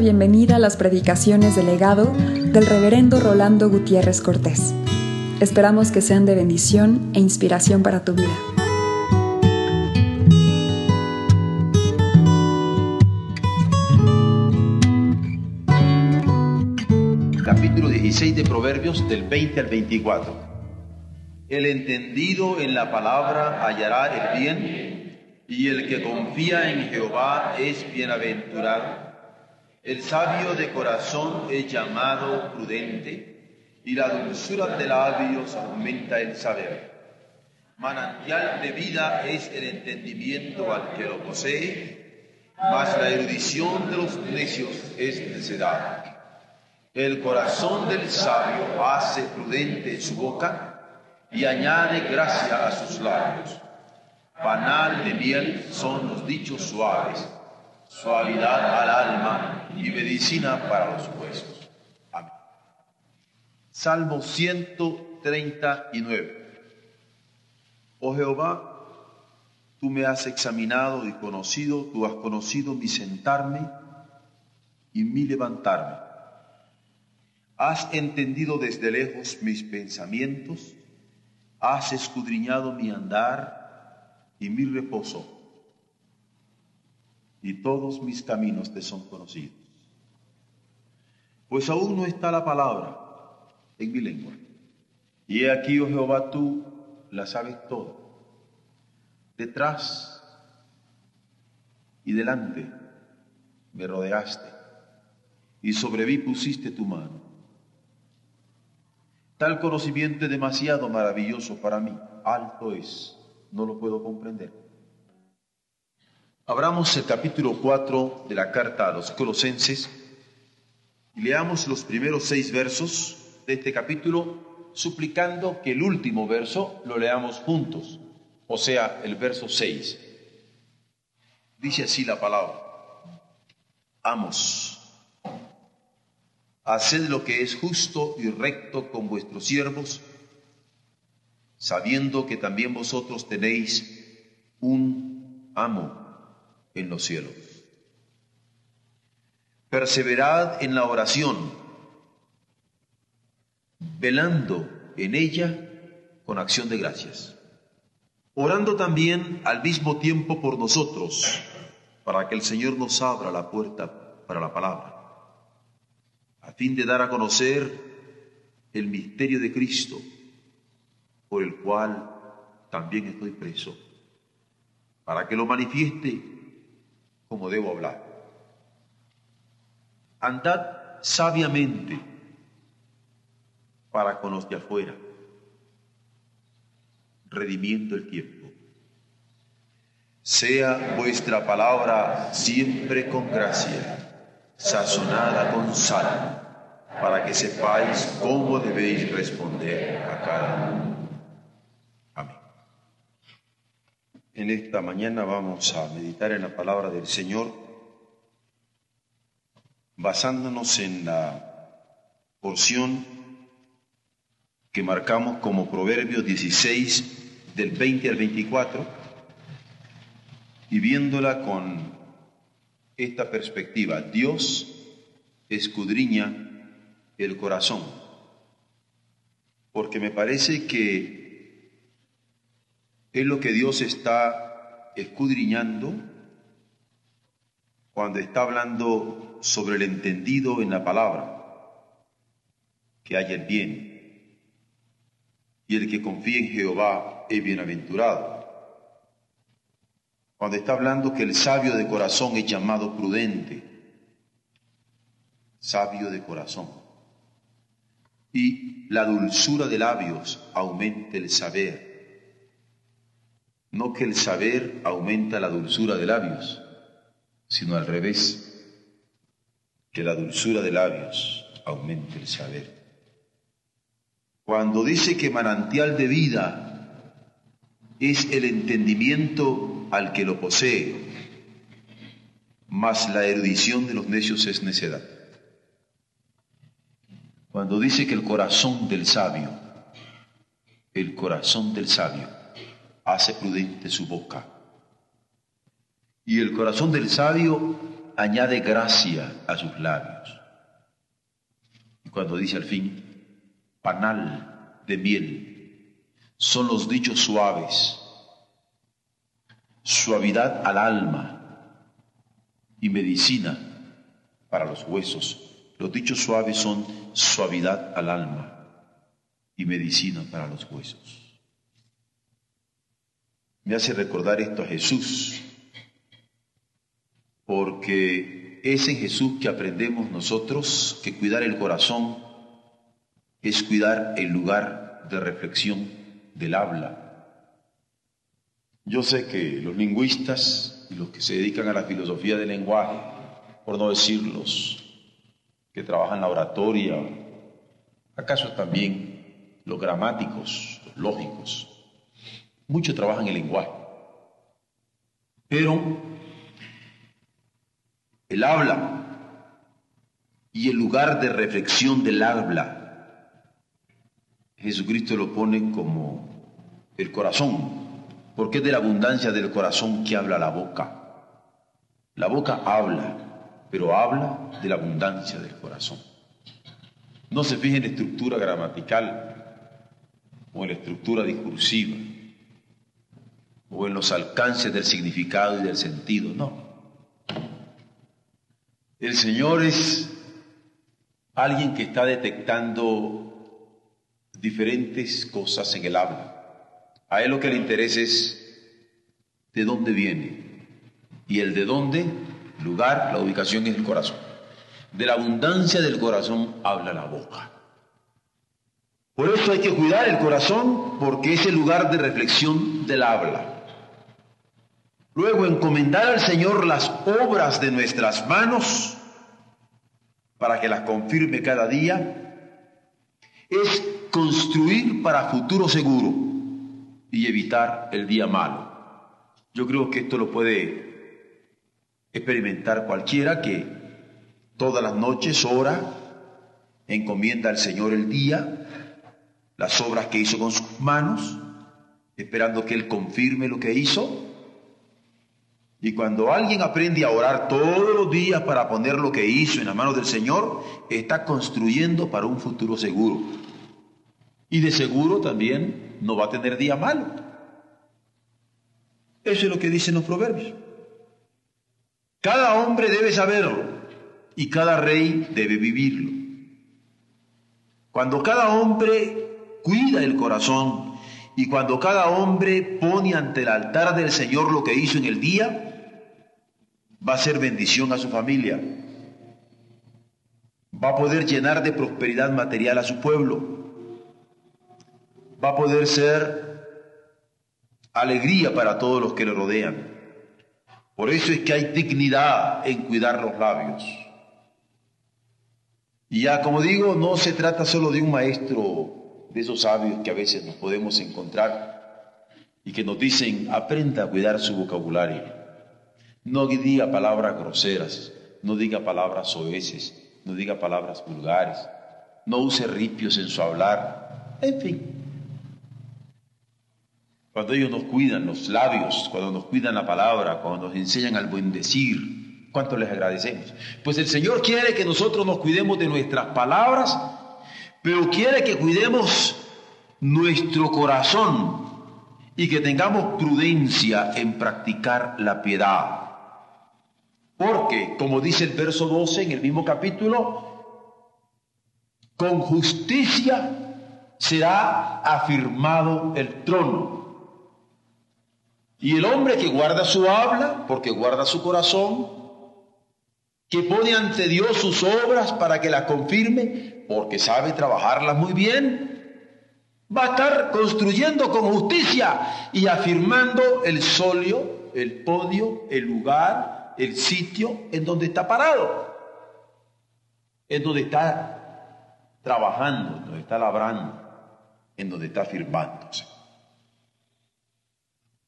bienvenida a las predicaciones del legado del reverendo Rolando Gutiérrez Cortés. Esperamos que sean de bendición e inspiración para tu vida. Capítulo 16 de Proverbios del 20 al 24. El entendido en la palabra hallará el bien y el que confía en Jehová es bienaventurado. El sabio de corazón es llamado prudente, y la dulzura de labios aumenta el saber. Manantial de vida es el entendimiento al que lo posee, mas la erudición de los necios es necedad. El corazón del sabio hace prudente su boca y añade gracia a sus labios. Panal de miel son los dichos suaves suavidad al alma y medicina para los huesos. Amén. Salmo 139. Oh Jehová, tú me has examinado y conocido, tú has conocido mi sentarme y mi levantarme. Has entendido desde lejos mis pensamientos, has escudriñado mi andar y mi reposo y todos mis caminos te son conocidos. Pues aún no está la palabra en mi lengua. Y he aquí, oh Jehová, tú la sabes todo. Detrás y delante me rodeaste y sobre mí pusiste tu mano. Tal conocimiento es demasiado maravilloso para mí, alto es, no lo puedo comprender. Abramos el capítulo 4 de la carta a los colosenses y leamos los primeros seis versos de este capítulo, suplicando que el último verso lo leamos juntos, o sea, el verso 6. Dice así la palabra, amos, haced lo que es justo y recto con vuestros siervos, sabiendo que también vosotros tenéis un amo en los cielos. Perseverad en la oración, velando en ella con acción de gracias, orando también al mismo tiempo por nosotros, para que el Señor nos abra la puerta para la palabra, a fin de dar a conocer el misterio de Cristo, por el cual también estoy preso, para que lo manifieste como debo hablar. Andad sabiamente para con los de afuera, redimiendo el tiempo. Sea vuestra palabra siempre con gracia, sazonada con sal, para que sepáis cómo debéis responder a cada uno. En esta mañana vamos a meditar en la palabra del Señor basándonos en la porción que marcamos como Proverbios 16 del 20 al 24 y viéndola con esta perspectiva. Dios escudriña el corazón, porque me parece que es lo que Dios está escudriñando cuando está hablando sobre el entendido en la palabra, que haya el bien. Y el que confía en Jehová es bienaventurado. Cuando está hablando que el sabio de corazón es llamado prudente, sabio de corazón. Y la dulzura de labios aumenta el saber no que el saber aumenta la dulzura de labios, sino al revés, que la dulzura de labios aumente el saber. Cuando dice que manantial de vida es el entendimiento al que lo posee, mas la erudición de los necios es necedad. Cuando dice que el corazón del sabio, el corazón del sabio, hace prudente su boca. Y el corazón del sabio añade gracia a sus labios. Y cuando dice al fin, panal de miel, son los dichos suaves, suavidad al alma y medicina para los huesos. Los dichos suaves son suavidad al alma y medicina para los huesos. Me hace recordar esto a Jesús, porque es en Jesús que aprendemos nosotros que cuidar el corazón es cuidar el lugar de reflexión del habla. Yo sé que los lingüistas y los que se dedican a la filosofía del lenguaje, por no decir los que trabajan la oratoria, acaso también los gramáticos, los lógicos, mucho trabajan el lenguaje. Pero el habla y el lugar de reflexión del habla, Jesucristo lo pone como el corazón, porque es de la abundancia del corazón que habla la boca. La boca habla, pero habla de la abundancia del corazón. No se fije en la estructura gramatical o en la estructura discursiva o en los alcances del significado y del sentido, no. El Señor es alguien que está detectando diferentes cosas en el habla. A Él lo que le interesa es de dónde viene. Y el de dónde, lugar, la ubicación es el corazón. De la abundancia del corazón habla la boca. Por eso hay que cuidar el corazón porque es el lugar de reflexión del habla. Luego, encomendar al Señor las obras de nuestras manos para que las confirme cada día es construir para futuro seguro y evitar el día malo. Yo creo que esto lo puede experimentar cualquiera que todas las noches ora, encomienda al Señor el día, las obras que hizo con sus manos, esperando que Él confirme lo que hizo y cuando alguien aprende a orar todos los días para poner lo que hizo en las manos del Señor, está construyendo para un futuro seguro. Y de seguro también no va a tener día malo. Eso es lo que dicen los proverbios. Cada hombre debe saberlo y cada rey debe vivirlo. Cuando cada hombre cuida el corazón y cuando cada hombre pone ante el altar del Señor lo que hizo en el día, va a ser bendición a su familia, va a poder llenar de prosperidad material a su pueblo, va a poder ser alegría para todos los que le rodean. Por eso es que hay dignidad en cuidar los labios. Y ya, como digo, no se trata solo de un maestro de esos sabios que a veces nos podemos encontrar y que nos dicen, aprenda a cuidar su vocabulario. No diga palabras groseras, no diga palabras soeces, no diga palabras vulgares, no use ripios en su hablar, en fin. Cuando ellos nos cuidan los labios, cuando nos cuidan la palabra, cuando nos enseñan al buen decir, ¿cuánto les agradecemos? Pues el Señor quiere que nosotros nos cuidemos de nuestras palabras, pero quiere que cuidemos nuestro corazón y que tengamos prudencia en practicar la piedad. Porque, como dice el verso 12 en el mismo capítulo, con justicia será afirmado el trono. Y el hombre que guarda su habla, porque guarda su corazón, que pone ante Dios sus obras para que las confirme, porque sabe trabajarlas muy bien, va a estar construyendo con justicia y afirmando el solio, el podio, el lugar, el sitio en donde está parado, en donde está trabajando, en donde está labrando, en donde está firmándose.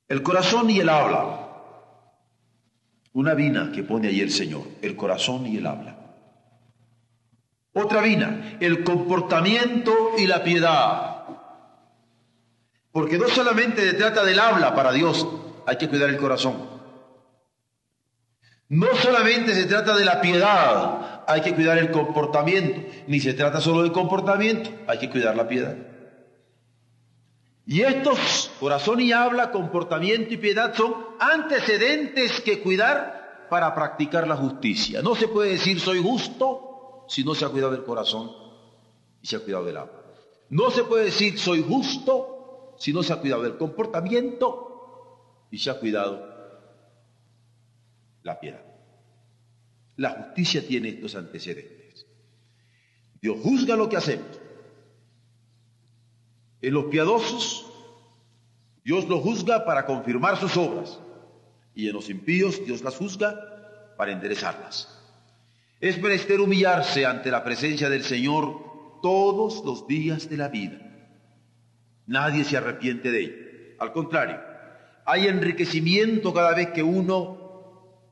El corazón y el habla. Una vina que pone ahí el Señor, el corazón y el habla. Otra vina, el comportamiento y la piedad. Porque no solamente se trata del habla para Dios, hay que cuidar el corazón. No solamente se trata de la piedad, hay que cuidar el comportamiento, ni se trata solo del comportamiento, hay que cuidar la piedad. Y estos, corazón y habla, comportamiento y piedad, son antecedentes que cuidar para practicar la justicia. No se puede decir soy justo si no se ha cuidado el corazón y se ha cuidado del habla. No se puede decir soy justo si no se ha cuidado del comportamiento y se ha cuidado la piedad. La justicia tiene estos antecedentes. Dios juzga lo que hacemos. En los piadosos, Dios los juzga para confirmar sus obras. Y en los impíos, Dios las juzga para enderezarlas. Es menester humillarse ante la presencia del Señor todos los días de la vida. Nadie se arrepiente de ello. Al contrario, hay enriquecimiento cada vez que uno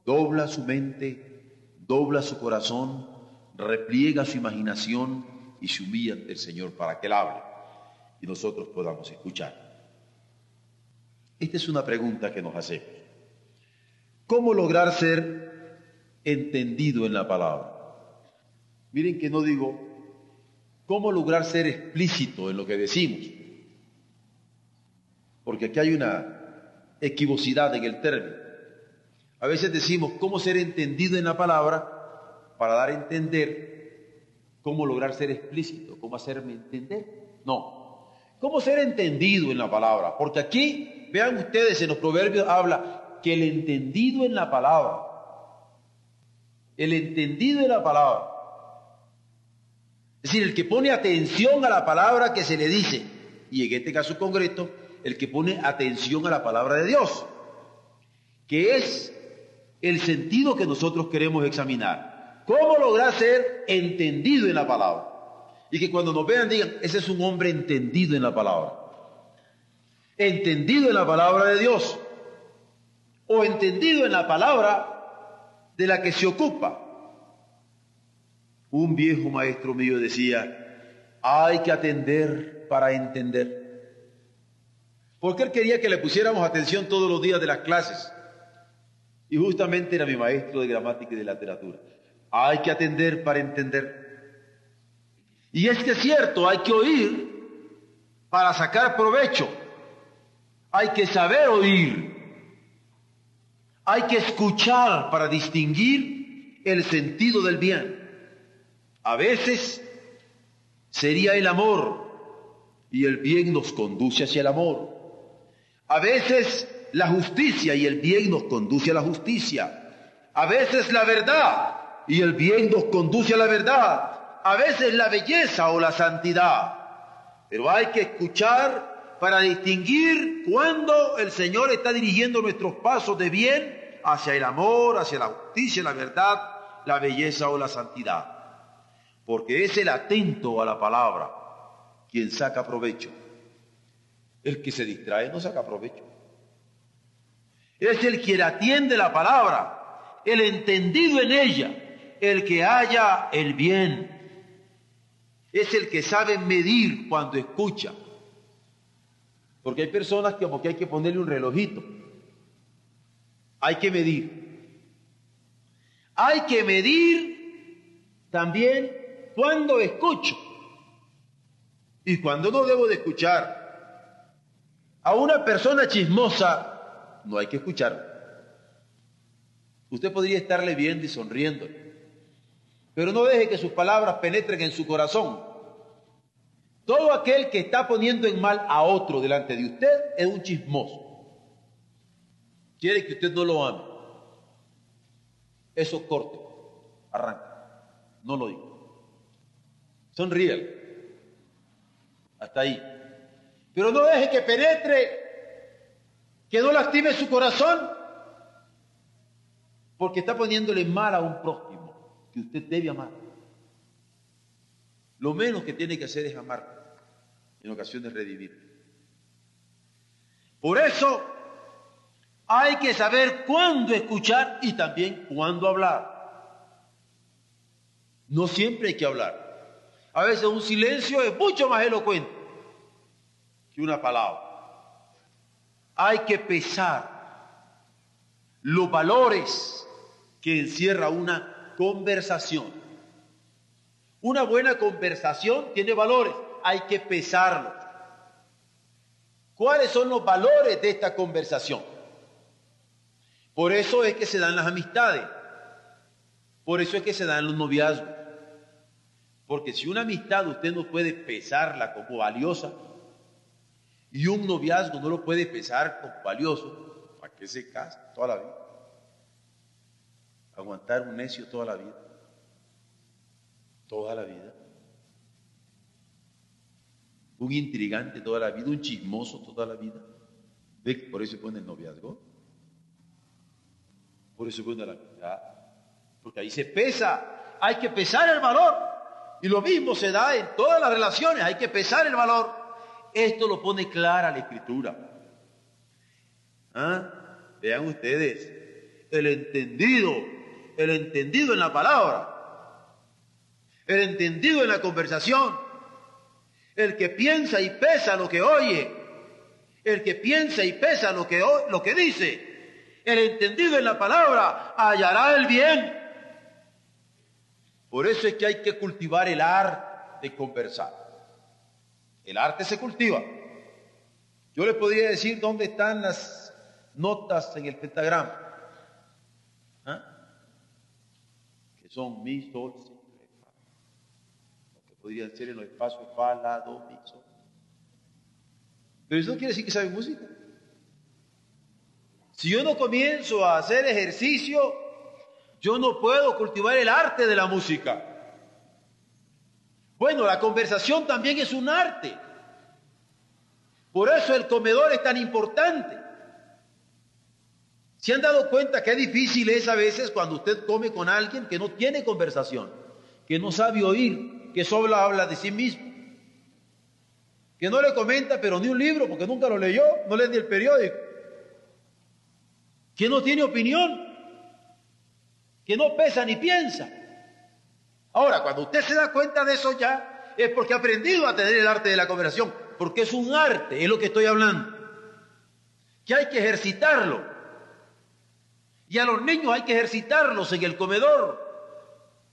dobla su mente, dobla su corazón, repliega su imaginación y se humilla ante el Señor para que Él hable y nosotros podamos escuchar. Esta es una pregunta que nos hacemos. ¿Cómo lograr ser entendido en la palabra? Miren que no digo cómo lograr ser explícito en lo que decimos, porque aquí hay una equivocidad en el término. A veces decimos cómo ser entendido en la palabra para dar a entender cómo lograr ser explícito, cómo hacerme entender. No, cómo ser entendido en la palabra. Porque aquí, vean ustedes, en los proverbios habla que el entendido en la palabra, el entendido en la palabra, es decir, el que pone atención a la palabra que se le dice, y en este caso concreto, el que pone atención a la palabra de Dios, que es el sentido que nosotros queremos examinar. ¿Cómo lograr ser entendido en la palabra? Y que cuando nos vean digan, ese es un hombre entendido en la palabra. Entendido en la palabra de Dios. O entendido en la palabra de la que se ocupa. Un viejo maestro mío decía, hay que atender para entender. Porque él quería que le pusiéramos atención todos los días de las clases. Y justamente era mi maestro de gramática y de literatura. Hay que atender para entender. Y es que es cierto, hay que oír para sacar provecho. Hay que saber oír. Hay que escuchar para distinguir el sentido del bien. A veces sería el amor y el bien nos conduce hacia el amor. A veces la justicia y el bien nos conduce a la justicia. A veces la verdad y el bien nos conduce a la verdad. A veces la belleza o la santidad. Pero hay que escuchar para distinguir cuando el Señor está dirigiendo nuestros pasos de bien hacia el amor, hacia la justicia, la verdad, la belleza o la santidad. Porque es el atento a la palabra quien saca provecho. El que se distrae no saca provecho es el que atiende la palabra, el entendido en ella, el que haya el bien. Es el que sabe medir cuando escucha. Porque hay personas que como que hay que ponerle un relojito. Hay que medir. Hay que medir también cuando escucho y cuando no debo de escuchar. A una persona chismosa no hay que escuchar. Usted podría estarle viendo y sonriendo, pero no deje que sus palabras penetren en su corazón. Todo aquel que está poniendo en mal a otro delante de usted es un chismoso. Quiere que usted no lo ame. Eso corte, arranca. No lo digo. Sonríe. Hasta ahí. Pero no deje que penetre que no lastime su corazón, porque está poniéndole mal a un prójimo que usted debe amar. Lo menos que tiene que hacer es amar, en ocasiones redimir. Por eso hay que saber cuándo escuchar y también cuándo hablar. No siempre hay que hablar. A veces un silencio es mucho más elocuente que una palabra hay que pesar los valores que encierra una conversación. Una buena conversación tiene valores, hay que pesarlos. ¿Cuáles son los valores de esta conversación? Por eso es que se dan las amistades. Por eso es que se dan los noviazgos. Porque si una amistad usted no puede pesarla como valiosa y un noviazgo no lo puede pesar como valioso, ¿para qué se casa toda la vida? Aguantar un necio toda la vida. Toda la vida. Un intrigante toda la vida, un chismoso toda la vida. Por eso pone el noviazgo. Por eso pone la amistad. Porque ahí se pesa. Hay que pesar el valor. Y lo mismo se da en todas las relaciones. Hay que pesar el valor. Esto lo pone clara la escritura. ¿Ah? Vean ustedes. El entendido. El entendido en la palabra. El entendido en la conversación. El que piensa y pesa lo que oye. El que piensa y pesa lo que, lo que dice. El entendido en la palabra hallará el bien. Por eso es que hay que cultivar el arte de conversar. El arte se cultiva. Yo le podría decir dónde están las notas en el pentagrama. ¿Ah? Que son mi, sol, si, Lo que podrían ser en los espacios fa, la, do, mi, sol. Pero eso no quiere decir que sabe música. Si yo no comienzo a hacer ejercicio yo no puedo cultivar el arte de la música. Bueno, la conversación también es un arte. Por eso el comedor es tan importante. ¿Se han dado cuenta qué difícil es a veces cuando usted come con alguien que no tiene conversación, que no sabe oír, que solo habla de sí mismo, que no le comenta pero ni un libro porque nunca lo leyó, no lee ni el periódico, que no tiene opinión? que no pesa ni piensa. Ahora, cuando usted se da cuenta de eso ya, es porque ha aprendido a tener el arte de la conversación, porque es un arte, es lo que estoy hablando, que hay que ejercitarlo. Y a los niños hay que ejercitarlos en el comedor,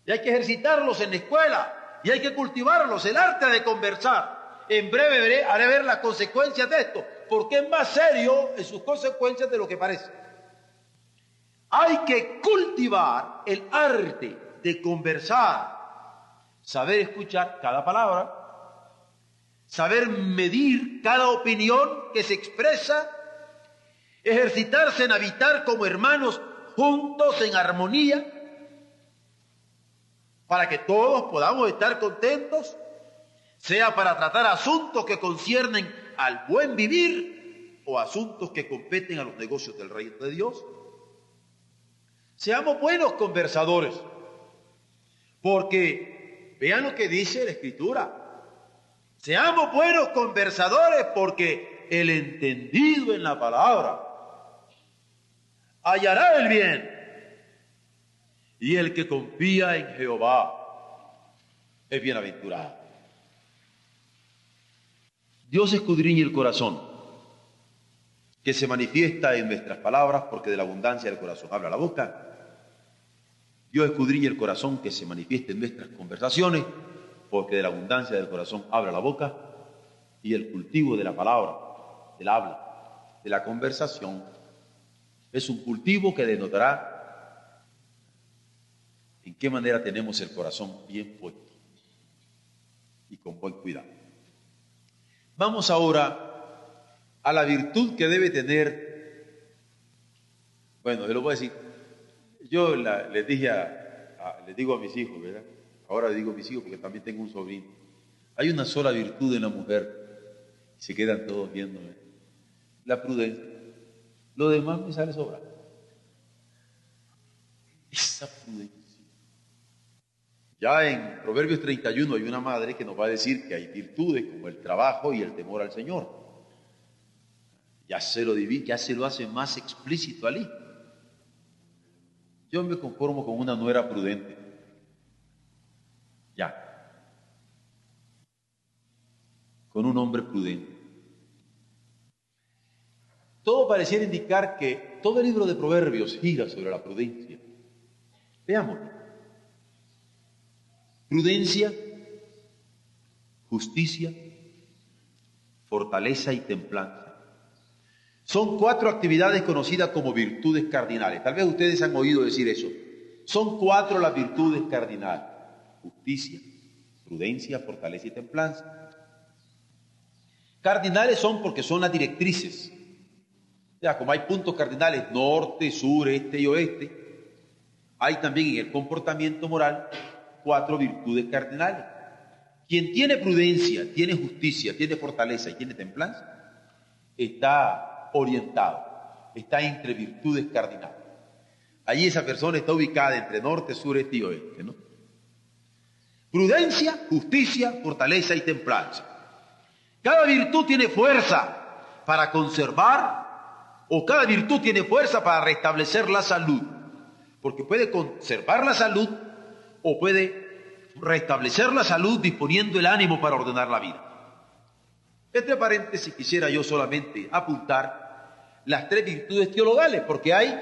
y hay que ejercitarlos en la escuela, y hay que cultivarlos, el arte de conversar. En breve haré ver las consecuencias de esto, porque es más serio en sus consecuencias de lo que parece. Hay que cultivar el arte de conversar, saber escuchar cada palabra, saber medir cada opinión que se expresa, ejercitarse en habitar como hermanos juntos en armonía, para que todos podamos estar contentos, sea para tratar asuntos que conciernen al buen vivir o asuntos que competen a los negocios del reino de Dios. Seamos buenos conversadores, porque vean lo que dice la escritura. Seamos buenos conversadores porque el entendido en la palabra hallará el bien. Y el que confía en Jehová es bienaventurado. Dios escudriña el corazón, que se manifiesta en nuestras palabras, porque de la abundancia del corazón habla la boca. Dios escudriña el corazón que se manifieste en nuestras conversaciones, porque de la abundancia del corazón abra la boca y el cultivo de la palabra, del habla, de la conversación, es un cultivo que denotará en qué manera tenemos el corazón bien puesto y con buen cuidado. Vamos ahora a la virtud que debe tener, bueno, yo lo voy a decir, yo les dije a, les digo a mis hijos, ¿verdad? Ahora digo a mis hijos porque también tengo un sobrino. Hay una sola virtud en la mujer y se quedan todos viéndome. La prudencia. Lo demás me sale sobra. Esa prudencia. Ya en Proverbios 31 hay una madre que nos va a decir que hay virtudes como el trabajo y el temor al Señor. Ya se lo, ya se lo hace más explícito al hijo. Yo me conformo con una nuera prudente. Ya. Con un hombre prudente. Todo pareciera indicar que todo el libro de Proverbios gira sobre la prudencia. Veámoslo. Prudencia, justicia, fortaleza y templanza. Son cuatro actividades conocidas como virtudes cardinales. Tal vez ustedes han oído decir eso. Son cuatro las virtudes cardinales. Justicia, prudencia, fortaleza y templanza. Cardinales son porque son las directrices. Ya, como hay puntos cardinales, norte, sur, este y oeste, hay también en el comportamiento moral cuatro virtudes cardinales. Quien tiene prudencia, tiene justicia, tiene fortaleza y tiene templanza, está orientado, está entre virtudes cardinales. Allí esa persona está ubicada entre norte, sur, este y oeste, ¿no? Prudencia, justicia, fortaleza y templanza. Cada virtud tiene fuerza para conservar o cada virtud tiene fuerza para restablecer la salud. Porque puede conservar la salud o puede restablecer la salud disponiendo el ánimo para ordenar la vida. Entre paréntesis quisiera yo solamente apuntar las tres virtudes teologales, porque hay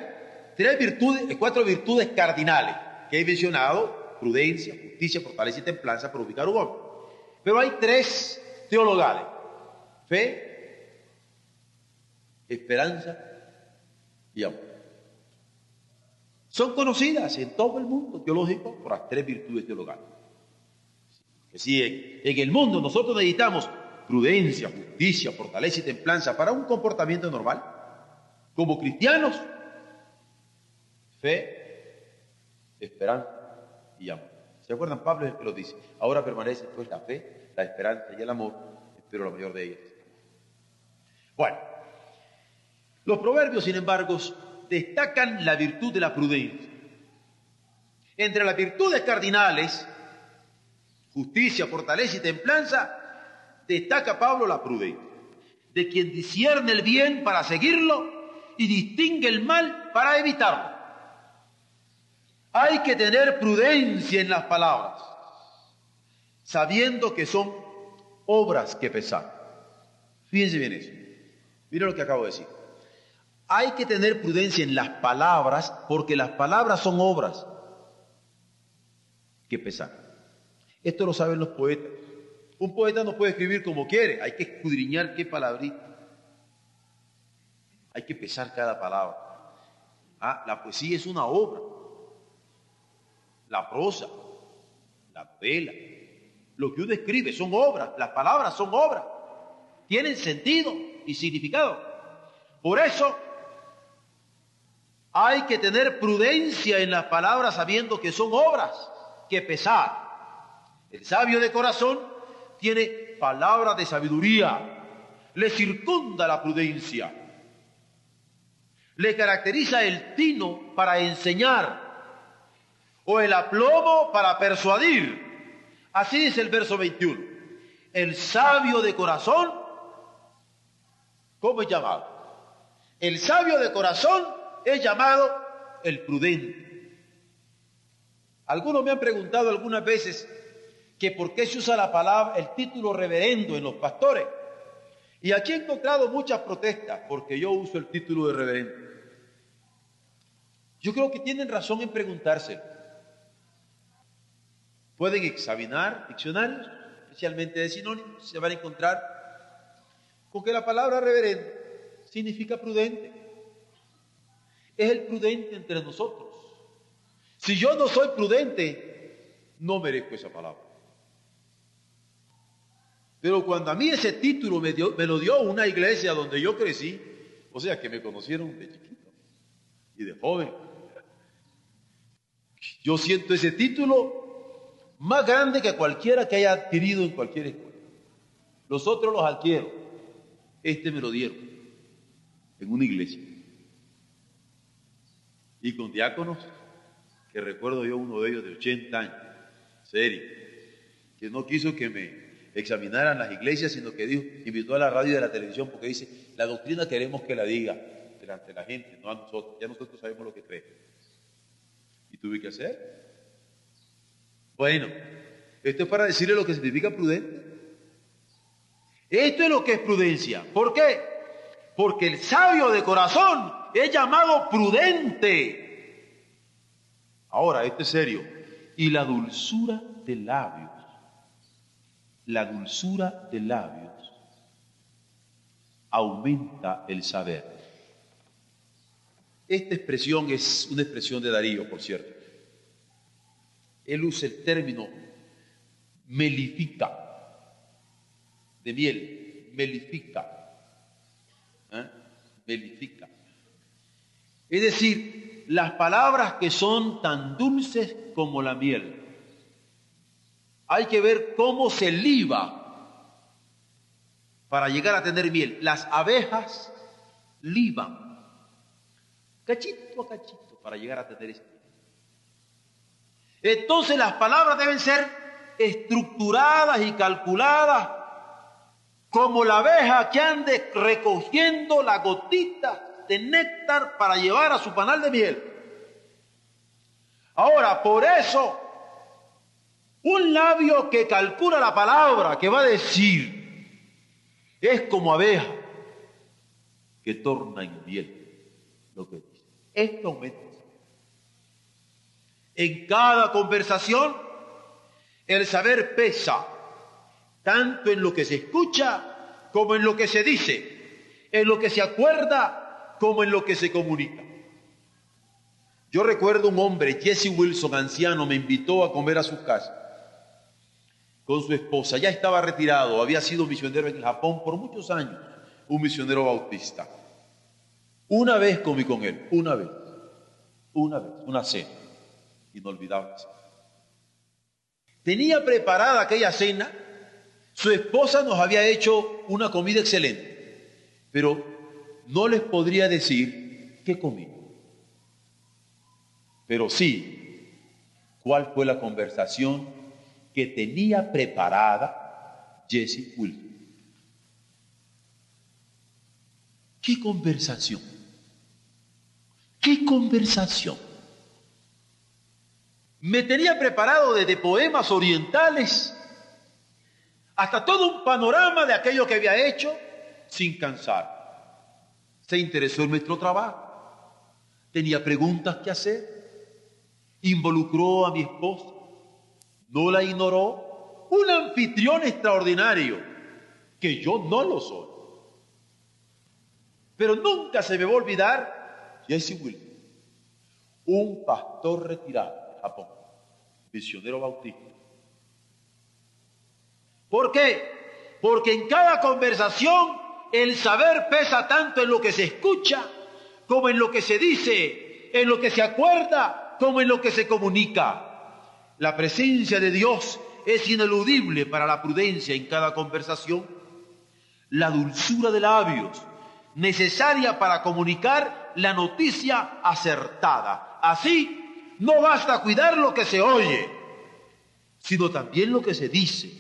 tres virtudes, cuatro virtudes cardinales que he mencionado, prudencia, justicia, fortaleza y templanza, para ubicar un hombre. Pero hay tres teologales, fe, esperanza y amor. Son conocidas en todo el mundo teológico por las tres virtudes teologales. Que si en, el mundo nosotros necesitamos prudencia, justicia, fortaleza y templanza para un comportamiento normal, como cristianos, fe, esperanza y amor. ¿Se acuerdan? Pablo es el que lo dice. Ahora permanece pues la fe, la esperanza y el amor, espero la mayor de ellas. Bueno, los proverbios, sin embargo, destacan la virtud de la prudencia. Entre las virtudes cardinales, justicia, fortaleza y templanza, destaca Pablo la prudencia, de quien discierne el bien para seguirlo y distingue el mal para evitarlo. Hay que tener prudencia en las palabras, sabiendo que son obras que pesar. Fíjense bien eso. Mira lo que acabo de decir. Hay que tener prudencia en las palabras porque las palabras son obras que pesan. Esto lo saben los poetas. Un poeta no puede escribir como quiere, hay que escudriñar qué palabrita. Hay que pesar cada palabra. Ah, la poesía es una obra. La prosa, la novela, lo que uno escribe son obras, las palabras son obras. Tienen sentido y significado. Por eso hay que tener prudencia en las palabras sabiendo que son obras que pesar. El sabio de corazón tiene palabra de sabiduría, le circunda la prudencia, le caracteriza el tino para enseñar o el aplomo para persuadir. Así dice el verso 21. El sabio de corazón, ¿cómo es llamado? El sabio de corazón es llamado el prudente. Algunos me han preguntado algunas veces que por qué se usa la palabra, el título reverendo en los pastores. Y aquí he encontrado muchas protestas porque yo uso el título de reverendo. Yo creo que tienen razón en preguntarse. Pueden examinar diccionarios, especialmente de sinónimos, se van a encontrar con que la palabra reverendo significa prudente es el prudente entre nosotros. Si yo no soy prudente, no merezco esa palabra. Pero cuando a mí ese título me, me lo dio una iglesia donde yo crecí, o sea que me conocieron de chiquito y de joven, yo siento ese título más grande que cualquiera que haya adquirido en cualquier escuela. Los otros los adquiero. Este me lo dieron en una iglesia y con diáconos, que recuerdo yo uno de ellos de 80 años, serio, que no quiso que me examinaran las iglesias, sino que dijo, invitó a la radio y a la televisión porque dice, la doctrina queremos que la diga delante de la gente, no a nosotros, ya nosotros sabemos lo que cree. ¿Y tuve que hacer? Bueno, esto es para decirle lo que significa prudente. Esto es lo que es prudencia. ¿Por qué? Porque el sabio de corazón es llamado prudente. Ahora, este es serio. Y la dulzura de labios, la dulzura de labios aumenta el saber. Esta expresión es una expresión de Darío, por cierto. Él usa el término melifica, de miel, melifica. ¿eh? Melifica. Es decir, las palabras que son tan dulces como la miel. Hay que ver cómo se liba para llegar a tener miel. Las abejas liban cachito a cachito para llegar a tener esto. Entonces las palabras deben ser estructuradas y calculadas como la abeja que ande recogiendo la gotita de néctar para llevar a su panal de miel. Ahora, por eso, un labio que calcula la palabra que va a decir es como abeja que torna en miel lo que dice. Esto. En cada conversación, el saber pesa, tanto en lo que se escucha como en lo que se dice, en lo que se acuerda como en lo que se comunica. Yo recuerdo un hombre, Jesse Wilson, anciano, me invitó a comer a su casa con su esposa. Ya estaba retirado, había sido misionero en Japón por muchos años, un misionero bautista. Una vez comí con él, una vez, una vez, una cena, inolvidable. Tenía preparada aquella cena, su esposa nos había hecho una comida excelente, pero no les podría decir qué comí. Pero sí, cuál fue la conversación que tenía preparada Jesse Wilson. ¿Qué conversación? ¡Qué conversación! Me tenía preparado desde poemas orientales hasta todo un panorama de aquello que había hecho sin cansar. Se interesó en nuestro trabajo, tenía preguntas que hacer, involucró a mi esposa, no la ignoró, un anfitrión extraordinario, que yo no lo soy. Pero nunca se me va a olvidar Jesse Wilson, un pastor retirado de Japón, misionero bautista. ¿Por qué? Porque en cada conversación el saber pesa tanto en lo que se escucha como en lo que se dice, en lo que se acuerda como en lo que se comunica. La presencia de Dios es ineludible para la prudencia en cada conversación. La dulzura de labios, necesaria para comunicar la noticia acertada. Así, no basta cuidar lo que se oye, sino también lo que se dice.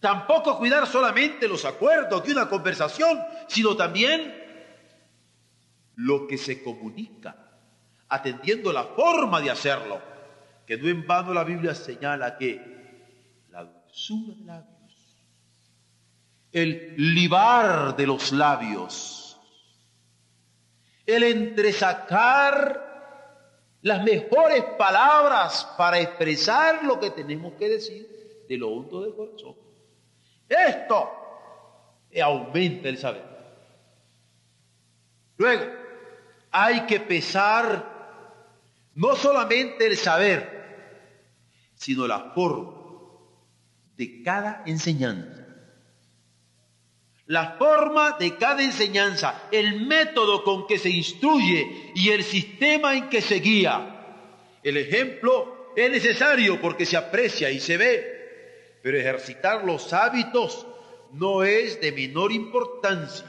Tampoco cuidar solamente los acuerdos de una conversación, sino también lo que se comunica, atendiendo la forma de hacerlo. Que no en vano la Biblia señala que la dulzura de labios, el libar de los labios, el entresacar las mejores palabras para expresar lo que tenemos que decir de lo hondo del corazón. Esto aumenta el saber. Luego, hay que pesar no solamente el saber, sino la forma de cada enseñanza la forma de cada enseñanza, el método con que se instruye y el sistema en que se guía. El ejemplo es necesario porque se aprecia y se ve, pero ejercitar los hábitos no es de menor importancia,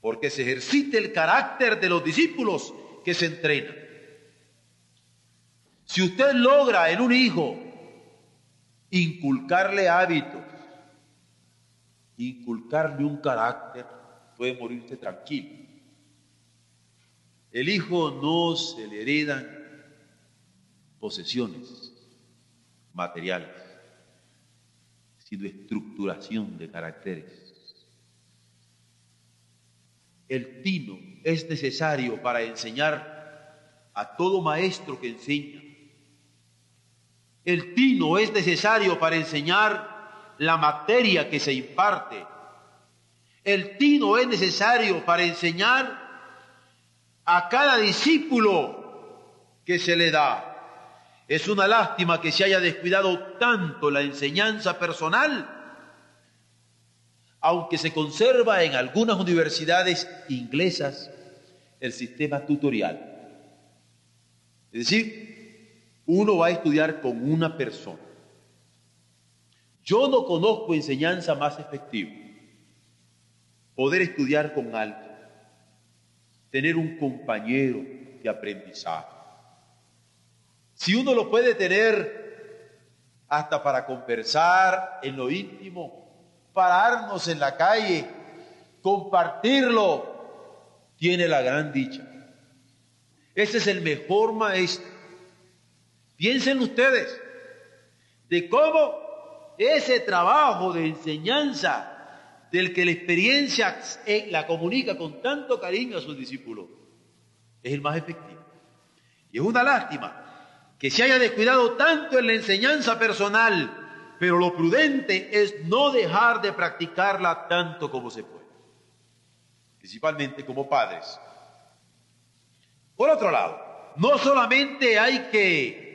porque se ejercita el carácter de los discípulos que se entrenan. Si usted logra en un hijo inculcarle hábitos, inculcarle un carácter, puede morirse tranquilo. El hijo no se le heredan posesiones materiales, sino estructuración de caracteres. El tino es necesario para enseñar a todo maestro que enseña. El tino es necesario para enseñar la materia que se imparte. El tino es necesario para enseñar a cada discípulo que se le da. Es una lástima que se haya descuidado tanto la enseñanza personal, aunque se conserva en algunas universidades inglesas el sistema tutorial. Es decir, uno va a estudiar con una persona. Yo no conozco enseñanza más efectiva. Poder estudiar con alguien, tener un compañero de aprendizaje. Si uno lo puede tener hasta para conversar en lo íntimo, pararnos en la calle, compartirlo, tiene la gran dicha. Ese es el mejor maestro. Piensen ustedes de cómo ese trabajo de enseñanza del que la experiencia la comunica con tanto cariño a sus discípulos es el más efectivo. Y es una lástima que se haya descuidado tanto en la enseñanza personal, pero lo prudente es no dejar de practicarla tanto como se puede, principalmente como padres. Por otro lado, no solamente hay que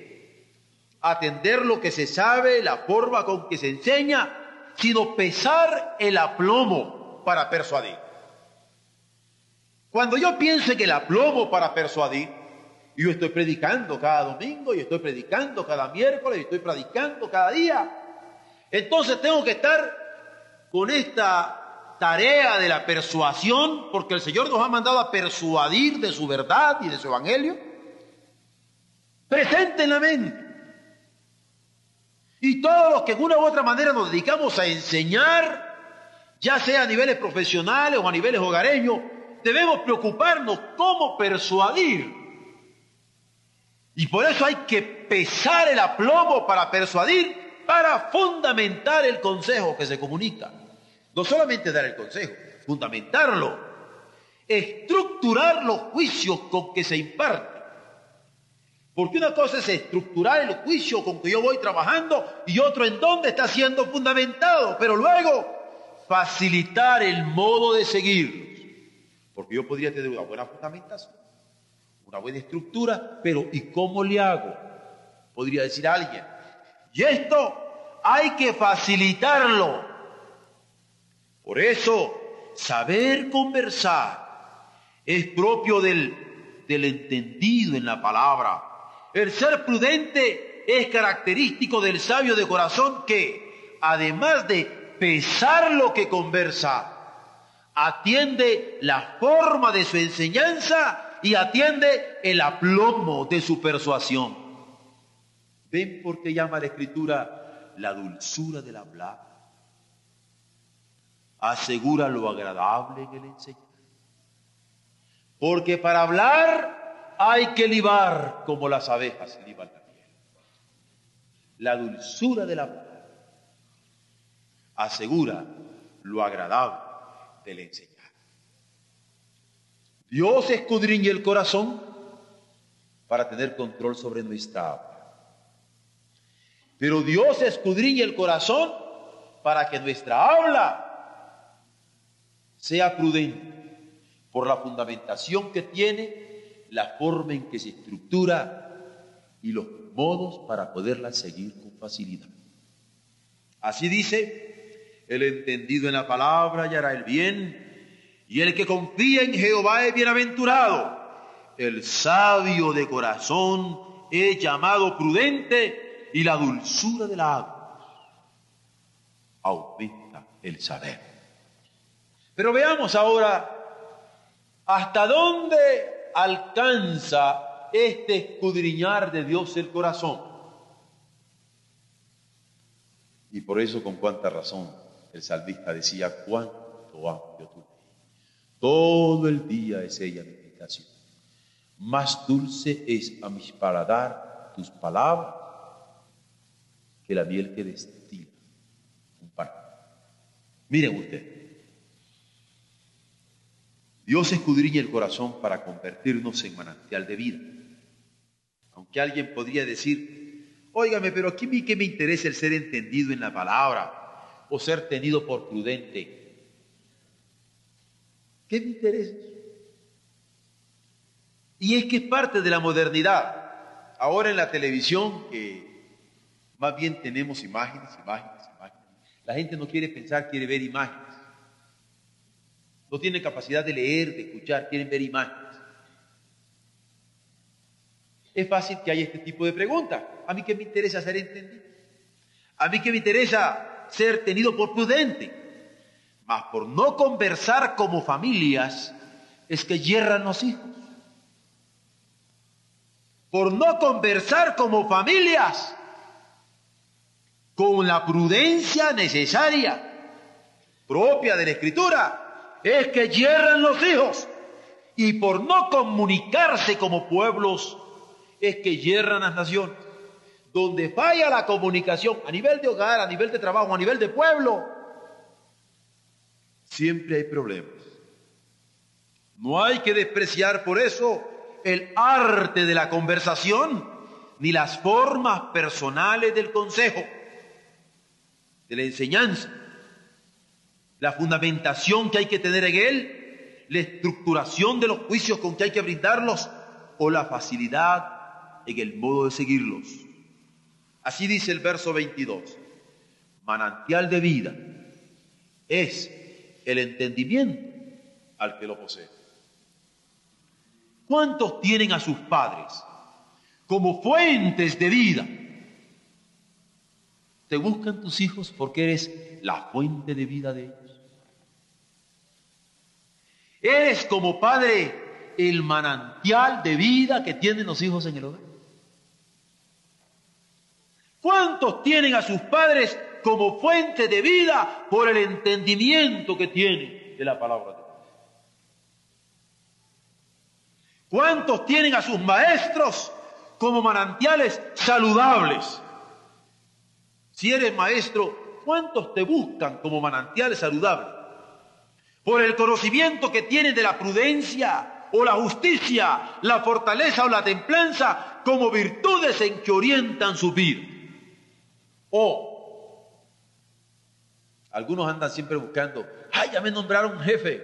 atender lo que se sabe, la forma con que se enseña, sino pesar el aplomo para persuadir. Cuando yo pienso en el aplomo para persuadir, yo estoy predicando cada domingo, y estoy predicando cada miércoles, y estoy predicando cada día. Entonces tengo que estar con esta tarea de la persuasión, porque el Señor nos ha mandado a persuadir de su verdad y de su evangelio, presente en la mente. Y todos los que de una u otra manera nos dedicamos a enseñar, ya sea a niveles profesionales o a niveles hogareños, debemos preocuparnos cómo persuadir y por eso hay que pesar el aplomo para persuadir, para fundamentar el consejo que se comunica. No solamente dar el consejo, fundamentarlo, estructurar los juicios con que se imparte. Porque una cosa es estructurar el juicio con que yo voy trabajando y otro en dónde está siendo fundamentado, pero luego facilitar el modo de seguir. Porque yo podría tener una buena fundamentación una buena estructura, pero ¿y cómo le hago? Podría decir alguien. Y esto hay que facilitarlo. Por eso, saber conversar es propio del, del entendido en la palabra. El ser prudente es característico del sabio de corazón que, además de pesar lo que conversa, atiende la forma de su enseñanza y atiende el aplomo de su persuasión. ¿Ven por qué llama la escritura la dulzura del hablar? Asegura lo agradable en el enseñar. Porque para hablar hay que libar como las abejas liban la miel. La dulzura del hablar asegura lo agradable del enseñar. Dios escudriña el corazón para tener control sobre nuestra habla. Pero Dios escudriña el corazón para que nuestra habla sea prudente por la fundamentación que tiene, la forma en que se estructura y los modos para poderla seguir con facilidad. Así dice, el entendido en la palabra hallará el bien y el que confía en Jehová es bienaventurado. El sabio de corazón es llamado prudente y la dulzura de la agua aumenta el saber. Pero veamos ahora hasta dónde alcanza este escudriñar de Dios el corazón. Y por eso con cuánta razón el salvista decía, cuánto amo yo tu todo el día es ella mi meditación. Más dulce es a mis paladar tus palabras que la miel que destila un pan. Miren ustedes. Dios escudriña el corazón para convertirnos en manantial de vida. que alguien podría decir, óigame, pero aquí me interesa el ser entendido en la palabra o ser tenido por prudente. ¿Qué me interesa? Y es que es parte de la modernidad. Ahora en la televisión, que más bien tenemos imágenes, imágenes, imágenes. La gente no quiere pensar, quiere ver imágenes. No tiene capacidad de leer, de escuchar, quieren ver imágenes. Es fácil que haya este tipo de preguntas. A mí que me interesa ser entendido. A mí que me interesa ser tenido por prudente. Mas por no conversar como familias es que yerran los hijos. Por no conversar como familias con la prudencia necesaria propia de la escritura es que yerran los hijos. Y por no comunicarse como pueblos es que yerran las naciones. Donde falla la comunicación a nivel de hogar, a nivel de trabajo, a nivel de pueblo, siempre hay problemas. No hay que despreciar por eso el arte de la conversación ni las formas personales del consejo, de la enseñanza, la fundamentación que hay que tener en él, la estructuración de los juicios con que hay que brindarlos o la facilidad en el modo de seguirlos. Así dice el verso 22. Manantial de vida es el entendimiento al que lo posee. ¿Cuántos tienen a sus padres como fuentes de vida? ¿Te buscan tus hijos porque eres la fuente de vida de ellos? ¿Eres como padre el manantial de vida que tienen los hijos en el hogar? ¿Cuántos tienen a sus padres como fuente de vida por el entendimiento que tienen de la palabra de Dios? ¿Cuántos tienen a sus maestros como manantiales saludables? Si eres maestro, ¿cuántos te buscan como manantiales saludables? Por el conocimiento que tienen de la prudencia o la justicia, la fortaleza o la templanza como virtudes en que orientan su vida. O algunos andan siempre buscando, ay, ya me nombraron jefe,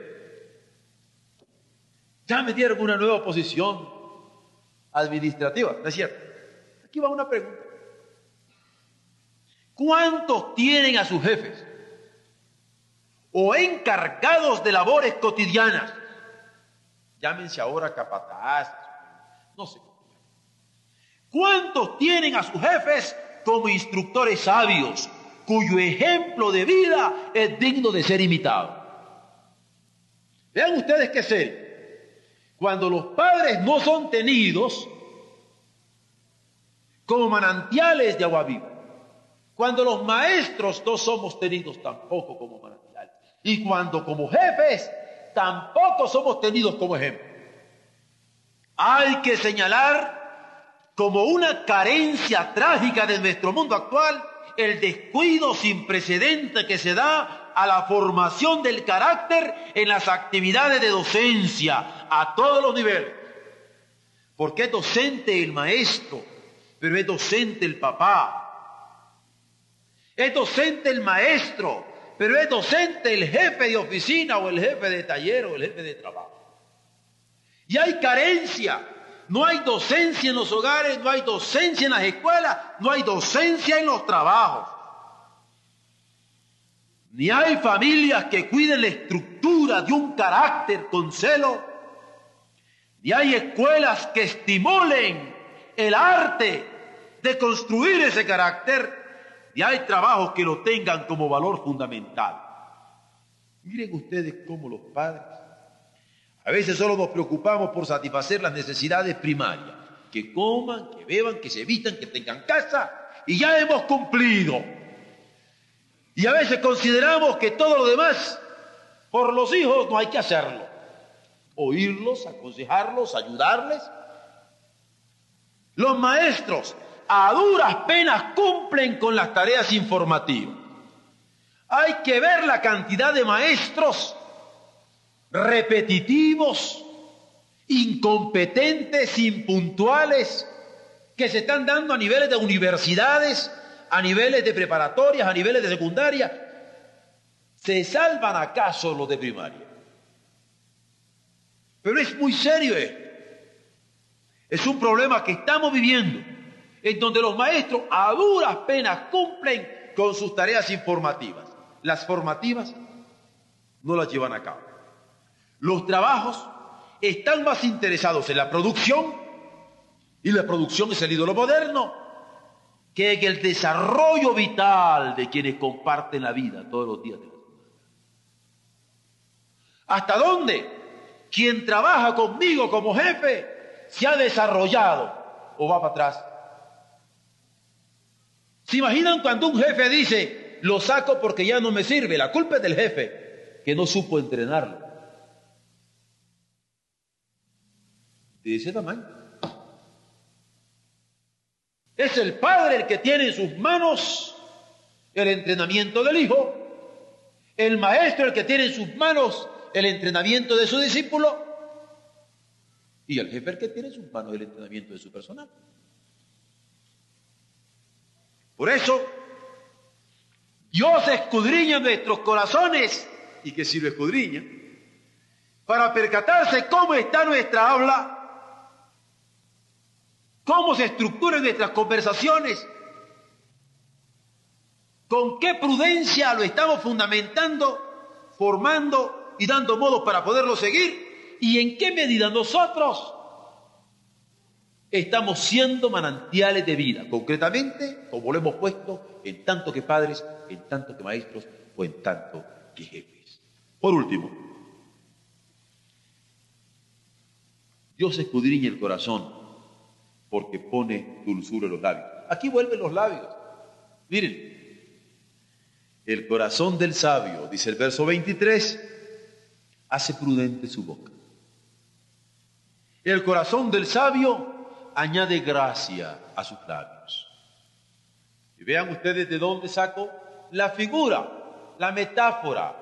ya me dieron una nueva posición administrativa, ¿no es cierto? Aquí va una pregunta. ¿Cuántos tienen a sus jefes o encargados de labores cotidianas? Llámense ahora capataz, no sé. ¿Cuántos tienen a sus jefes como instructores sabios, cuyo ejemplo de vida es digno de ser imitado. Vean ustedes qué ser. Cuando los padres no son tenidos como manantiales de agua viva, cuando los maestros no somos tenidos tampoco como manantiales, y cuando como jefes tampoco somos tenidos como ejemplo. Hay que señalar como una carencia trágica de nuestro mundo actual el descuido sin precedente que se da a la formación del carácter en las actividades de docencia a todos los niveles. Porque es docente el maestro, pero es docente el papá. Es docente el maestro, pero es docente el jefe de oficina o el jefe de taller o el jefe de trabajo. Y hay carencia no hay docencia en los hogares, no hay docencia en las escuelas, no hay docencia en los trabajos. Ni hay familias que cuiden la estructura de un carácter con celo. Ni hay escuelas que estimulen el arte de construir ese carácter. Ni hay trabajos que lo tengan como valor fundamental. Miren ustedes cómo los padres a veces solo nos preocupamos por satisfacer las necesidades primarias, que coman, que beban, que se vistan, que tengan casa, y ya hemos cumplido. Y a veces consideramos que todo lo demás, por los hijos, no hay que hacerlo. Oírlos, aconsejarlos, ayudarles. Los maestros a duras penas cumplen con las tareas informativas. Hay que ver la cantidad de maestros repetitivos, incompetentes, impuntuales, que se están dando a niveles de universidades, a niveles de preparatorias, a niveles de secundaria. ¿Se salvan acaso los de primaria? Pero es muy serio esto. Es un problema que estamos viviendo, en donde los maestros a duras penas cumplen con sus tareas informativas. Las formativas no las llevan a cabo. Los trabajos están más interesados en la producción, y la producción es el ídolo moderno, que en el desarrollo vital de quienes comparten la vida todos los días de la ¿Hasta dónde? Quien trabaja conmigo como jefe se ha desarrollado o va para atrás. ¿Se imaginan cuando un jefe dice, lo saco porque ya no me sirve? La culpa es del jefe, que no supo entrenarlo. De ese tamaño. Es el padre el que tiene en sus manos el entrenamiento del hijo, el maestro el que tiene en sus manos el entrenamiento de su discípulo y el jefe el que tiene en sus manos el entrenamiento de su personal. Por eso, Dios escudriña nuestros corazones y que si lo escudriña, para percatarse cómo está nuestra habla, cómo se estructuran nuestras conversaciones, con qué prudencia lo estamos fundamentando, formando y dando modos para poderlo seguir, y en qué medida nosotros estamos siendo manantiales de vida, concretamente, como lo hemos puesto, en tanto que padres, en tanto que maestros o en tanto que jefes. Por último, Dios escudriña el corazón porque pone dulzura en los labios. Aquí vuelven los labios. Miren, el corazón del sabio, dice el verso 23, hace prudente su boca. El corazón del sabio añade gracia a sus labios. Y vean ustedes de dónde saco la figura, la metáfora,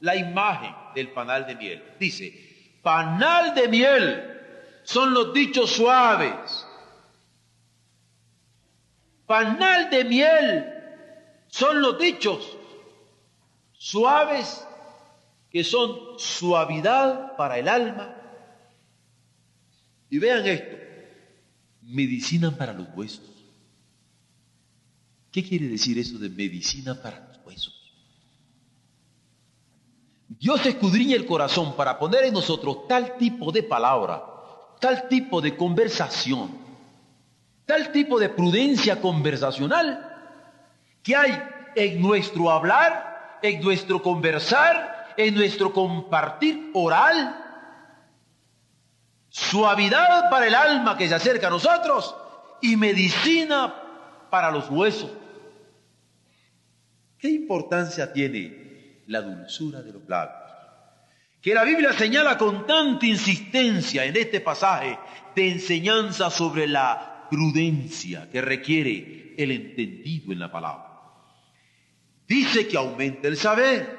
la imagen del panal de miel. Dice, panal de miel son los dichos suaves. Panal de miel son los dichos suaves que son suavidad para el alma. Y vean esto, medicina para los huesos. ¿Qué quiere decir eso de medicina para los huesos? Dios escudriña el corazón para poner en nosotros tal tipo de palabra, tal tipo de conversación, tal tipo de prudencia conversacional que hay en nuestro hablar, en nuestro conversar, en nuestro compartir oral suavidad para el alma que se acerca a nosotros y medicina para los huesos. ¿Qué importancia tiene la dulzura de los labios? Que la Biblia señala con tanta insistencia en este pasaje de enseñanza sobre la prudencia que requiere el entendido en la palabra. Dice que aumenta el saber.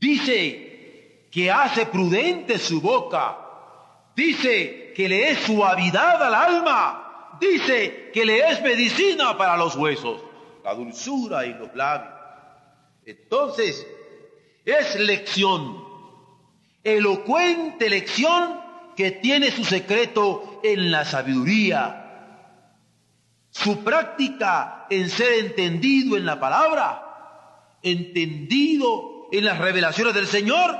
Dice que hace prudente su boca Dice que le es suavidad al alma. Dice que le es medicina para los huesos. La dulzura y los labios. Entonces, es lección. Elocuente lección que tiene su secreto en la sabiduría. Su práctica en ser entendido en la palabra, entendido en las revelaciones del Señor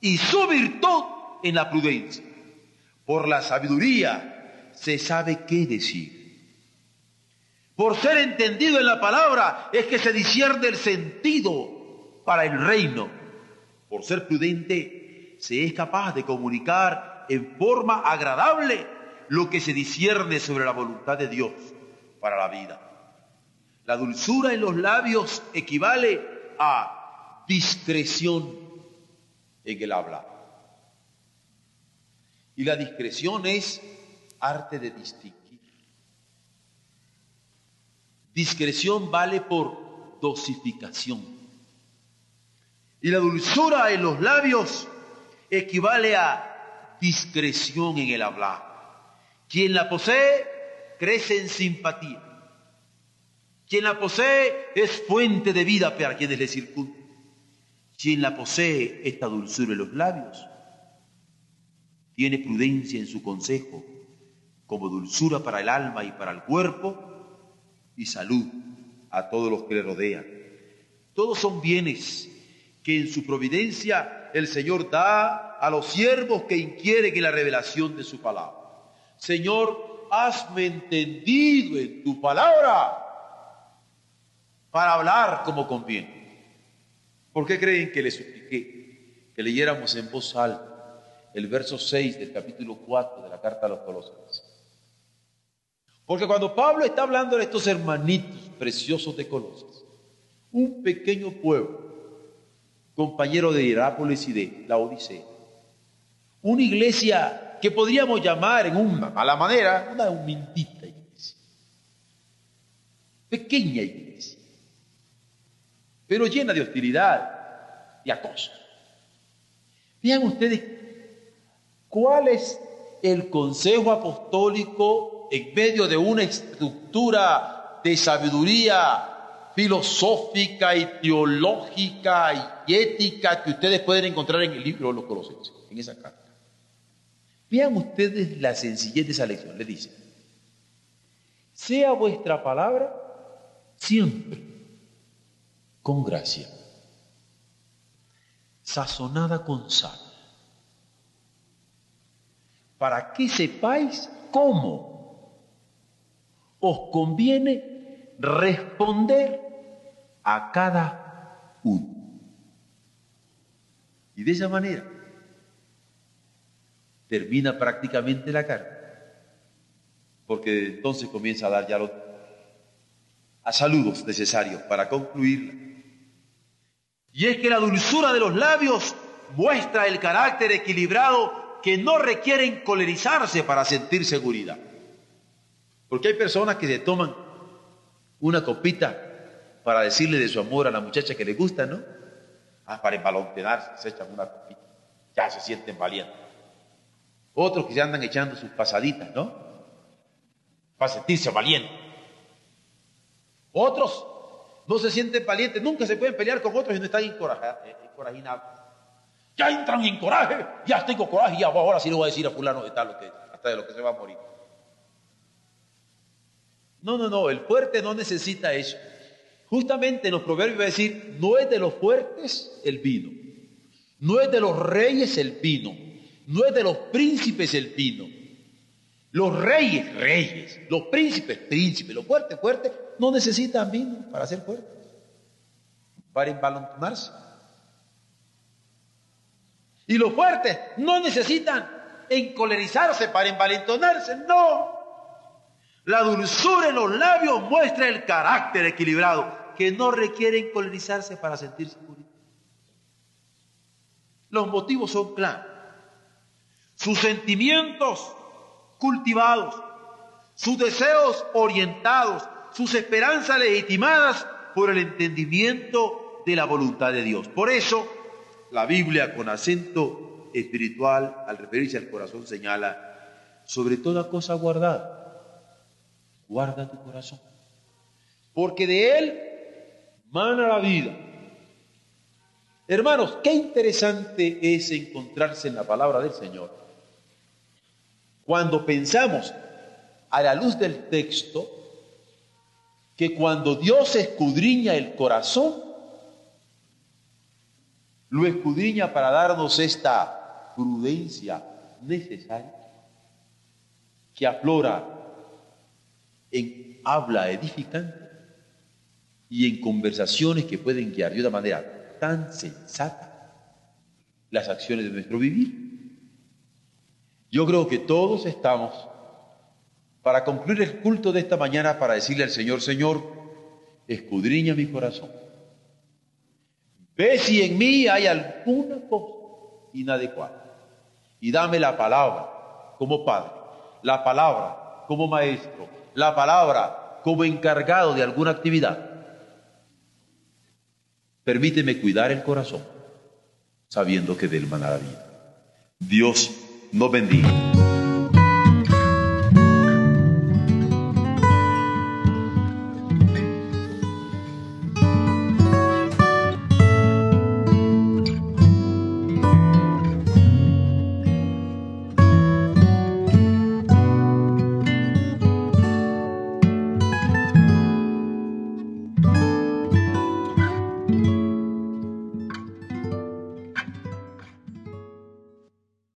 y su virtud en la prudencia. Por la sabiduría se sabe qué decir. Por ser entendido en la palabra es que se discierne el sentido para el reino. Por ser prudente se es capaz de comunicar en forma agradable lo que se discierne sobre la voluntad de Dios para la vida. La dulzura en los labios equivale a discreción en el habla. Y la discreción es arte de distinguir. Discreción vale por dosificación. Y la dulzura en los labios equivale a discreción en el hablar. Quien la posee crece en simpatía. Quien la posee es fuente de vida para quienes le circundan. Quien la posee esta dulzura en los labios, tiene prudencia en su consejo, como dulzura para el alma y para el cuerpo, y salud a todos los que le rodean. Todos son bienes que en su providencia el Señor da a los siervos que inquieren en la revelación de su palabra. Señor, hazme entendido en tu palabra para hablar como conviene. ¿Por qué creen que le supliqué que leyéramos en voz alta el verso 6 del capítulo 4 de la carta a los Colosenses? Porque cuando Pablo está hablando de estos hermanitos preciosos de Colosas, un pequeño pueblo, compañero de Herápolis y de la Odisea, una iglesia que podríamos llamar en una mala manera una humildita iglesia, pequeña iglesia, pero llena de hostilidad, y acoso. Vean ustedes cuál es el consejo apostólico en medio de una estructura de sabiduría filosófica y teológica y ética que ustedes pueden encontrar en el libro de los Colosenses, en esa carta. Vean ustedes la sencillez de esa lección. Le dice, sea vuestra palabra siempre con gracia, sazonada con sal, para que sepáis cómo os conviene responder a cada uno. Y de esa manera termina prácticamente la carta, porque entonces comienza a dar ya los a saludos necesarios para concluirla. Y es que la dulzura de los labios muestra el carácter equilibrado que no requieren colerizarse para sentir seguridad. Porque hay personas que se toman una copita para decirle de su amor a la muchacha que le gusta, ¿no? Ah, para embalontenarse, se echan una copita. Ya se sienten valientes. Otros que se andan echando sus pasaditas, ¿no? Para sentirse valientes. Otros no se sienten valientes, nunca se pueden pelear con otros y no están eh, encorajados. Ya entran en coraje, ya tengo coraje, ya ahora sí le voy a decir a fulano de tal, hasta de lo que se va a morir. No, no, no, el fuerte no necesita eso. Justamente en los proverbios va a decir, no es de los fuertes el vino, no es de los reyes el vino, no es de los príncipes el vino. Los reyes, reyes, los príncipes, príncipes, los fuertes, fuertes, no necesitan vino para ser fuertes, para embalontonarse. Y los fuertes no necesitan encolerizarse para envalentonarse, no. La dulzura en los labios muestra el carácter equilibrado, que no requiere encolerizarse para sentir seguridad. Los motivos son claros. Sus sentimientos cultivados, sus deseos orientados sus esperanzas legitimadas por el entendimiento de la voluntad de Dios. Por eso, la Biblia con acento espiritual, al referirse al corazón, señala, sobre toda cosa guardada, guarda tu corazón, porque de él mana la vida. Hermanos, qué interesante es encontrarse en la palabra del Señor. Cuando pensamos a la luz del texto, que cuando Dios escudriña el corazón, lo escudriña para darnos esta prudencia necesaria que aflora en habla edificante y en conversaciones que pueden guiar de una manera tan sensata las acciones de nuestro vivir. Yo creo que todos estamos para concluir el culto de esta mañana, para decirle al Señor, Señor, escudriña mi corazón. Ve si en mí hay alguna cosa inadecuada. Y dame la palabra como Padre, la palabra como Maestro, la palabra como encargado de alguna actividad. Permíteme cuidar el corazón, sabiendo que del la vida. Dios nos bendiga.